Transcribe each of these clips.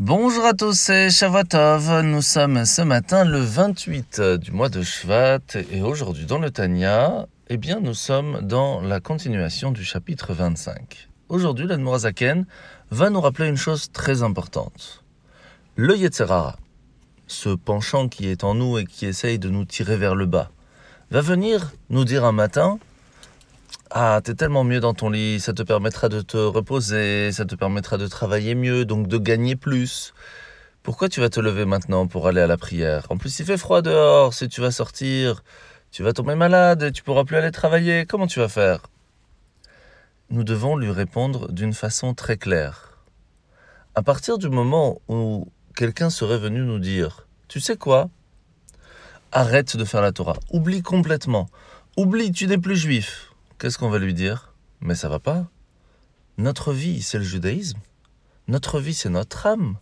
Bonjour à tous, c'est Shavuotov. Nous sommes ce matin le 28 du mois de Shvat et aujourd'hui dans le Tanya, eh bien nous sommes dans la continuation du chapitre 25. Aujourd'hui, l'Admorazaken va nous rappeler une chose très importante. Le Yetzerara, ce penchant qui est en nous et qui essaye de nous tirer vers le bas, va venir nous dire un matin ah, t'es tellement mieux dans ton lit, ça te permettra de te reposer, ça te permettra de travailler mieux, donc de gagner plus. Pourquoi tu vas te lever maintenant pour aller à la prière? En plus, il fait froid dehors, si tu vas sortir, tu vas tomber malade et tu pourras plus aller travailler. Comment tu vas faire? Nous devons lui répondre d'une façon très claire. À partir du moment où quelqu'un serait venu nous dire Tu sais quoi? Arrête de faire la Torah. Oublie complètement. Oublie, tu n'es plus juif qu'est-ce qu'on va lui dire? Mais ça va pas. Notre vie, c'est le judaïsme. Notre vie, c'est notre âme.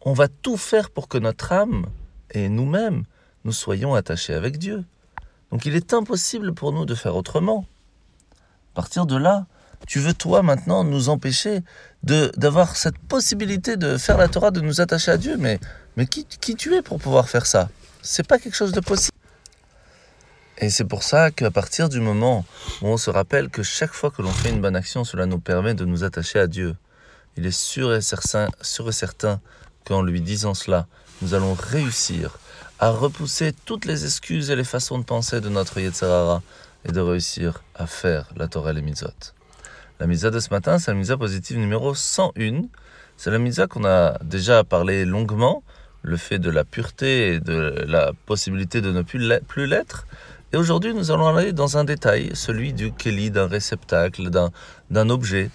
On va tout faire pour que notre âme et nous-mêmes, nous soyons attachés avec Dieu. Donc il est impossible pour nous de faire autrement. À partir de là, tu veux toi maintenant nous empêcher de d'avoir cette possibilité de faire la Torah, de nous attacher à Dieu, mais qui, qui tu es pour pouvoir faire ça? C'est pas quelque chose de possible. Et c'est pour ça qu'à partir du moment où on se rappelle que chaque fois que l'on fait une bonne action, cela nous permet de nous attacher à Dieu, il est sûr et certain, sûr et certain qu'en lui disant cela, nous allons réussir à repousser toutes les excuses et les façons de penser de notre Yetzirara et de réussir à faire la Torah et les mitzvot. La mitzvah de ce matin, c'est la mitzvah positive numéro 101. C'est la mitzvah qu'on a déjà parlé longuement, le fait de la pureté et de la possibilité de ne plus l'être. Et aujourd'hui, nous allons aller dans un détail, celui du keli, d'un réceptacle, d'un objet,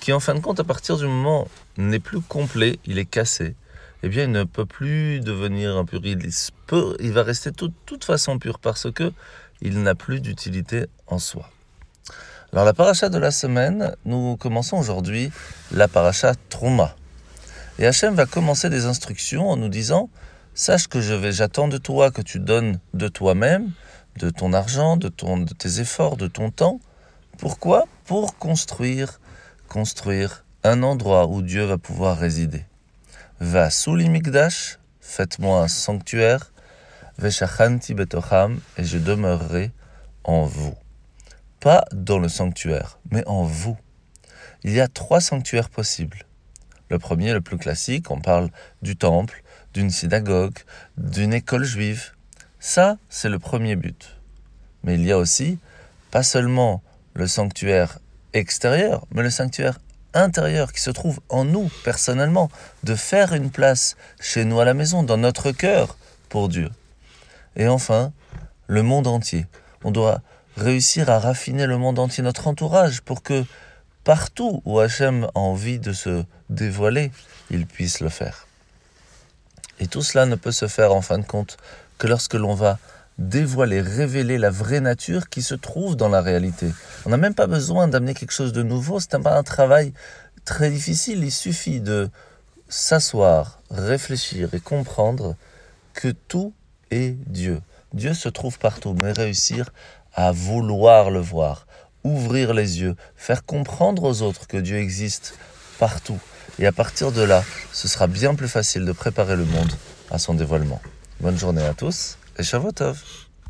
qui en fin de compte, à partir du moment n'est plus complet, il est cassé, eh bien, il ne peut plus devenir impur. Il, peut, il va rester de toute façon pur parce que il n'a plus d'utilité en soi. Alors, la paracha de la semaine, nous commençons aujourd'hui la paracha Trouma. Et Hachem va commencer des instructions en nous disant Sache que j'attends de toi que tu donnes de toi-même de ton argent, de, ton, de tes efforts, de ton temps. Pourquoi? Pour construire, construire un endroit où Dieu va pouvoir résider. Va sous l'imigdash, faites-moi un sanctuaire, veshachanti betocham, et je demeurerai en vous. Pas dans le sanctuaire, mais en vous. Il y a trois sanctuaires possibles. Le premier, le plus classique, on parle du temple, d'une synagogue, d'une école juive, ça, c'est le premier but. Mais il y a aussi, pas seulement le sanctuaire extérieur, mais le sanctuaire intérieur qui se trouve en nous personnellement, de faire une place chez nous à la maison, dans notre cœur, pour Dieu. Et enfin, le monde entier. On doit réussir à raffiner le monde entier, notre entourage, pour que partout où Hachem a envie de se dévoiler, il puisse le faire. Et tout cela ne peut se faire en fin de compte que lorsque l'on va dévoiler, révéler la vraie nature qui se trouve dans la réalité. On n'a même pas besoin d'amener quelque chose de nouveau, c'est pas un travail très difficile, il suffit de s'asseoir, réfléchir et comprendre que tout est Dieu. Dieu se trouve partout, mais réussir à vouloir le voir, ouvrir les yeux, faire comprendre aux autres que Dieu existe partout. Et à partir de là, ce sera bien plus facile de préparer le monde à son dévoilement. Bonne journée à tous et Shavuot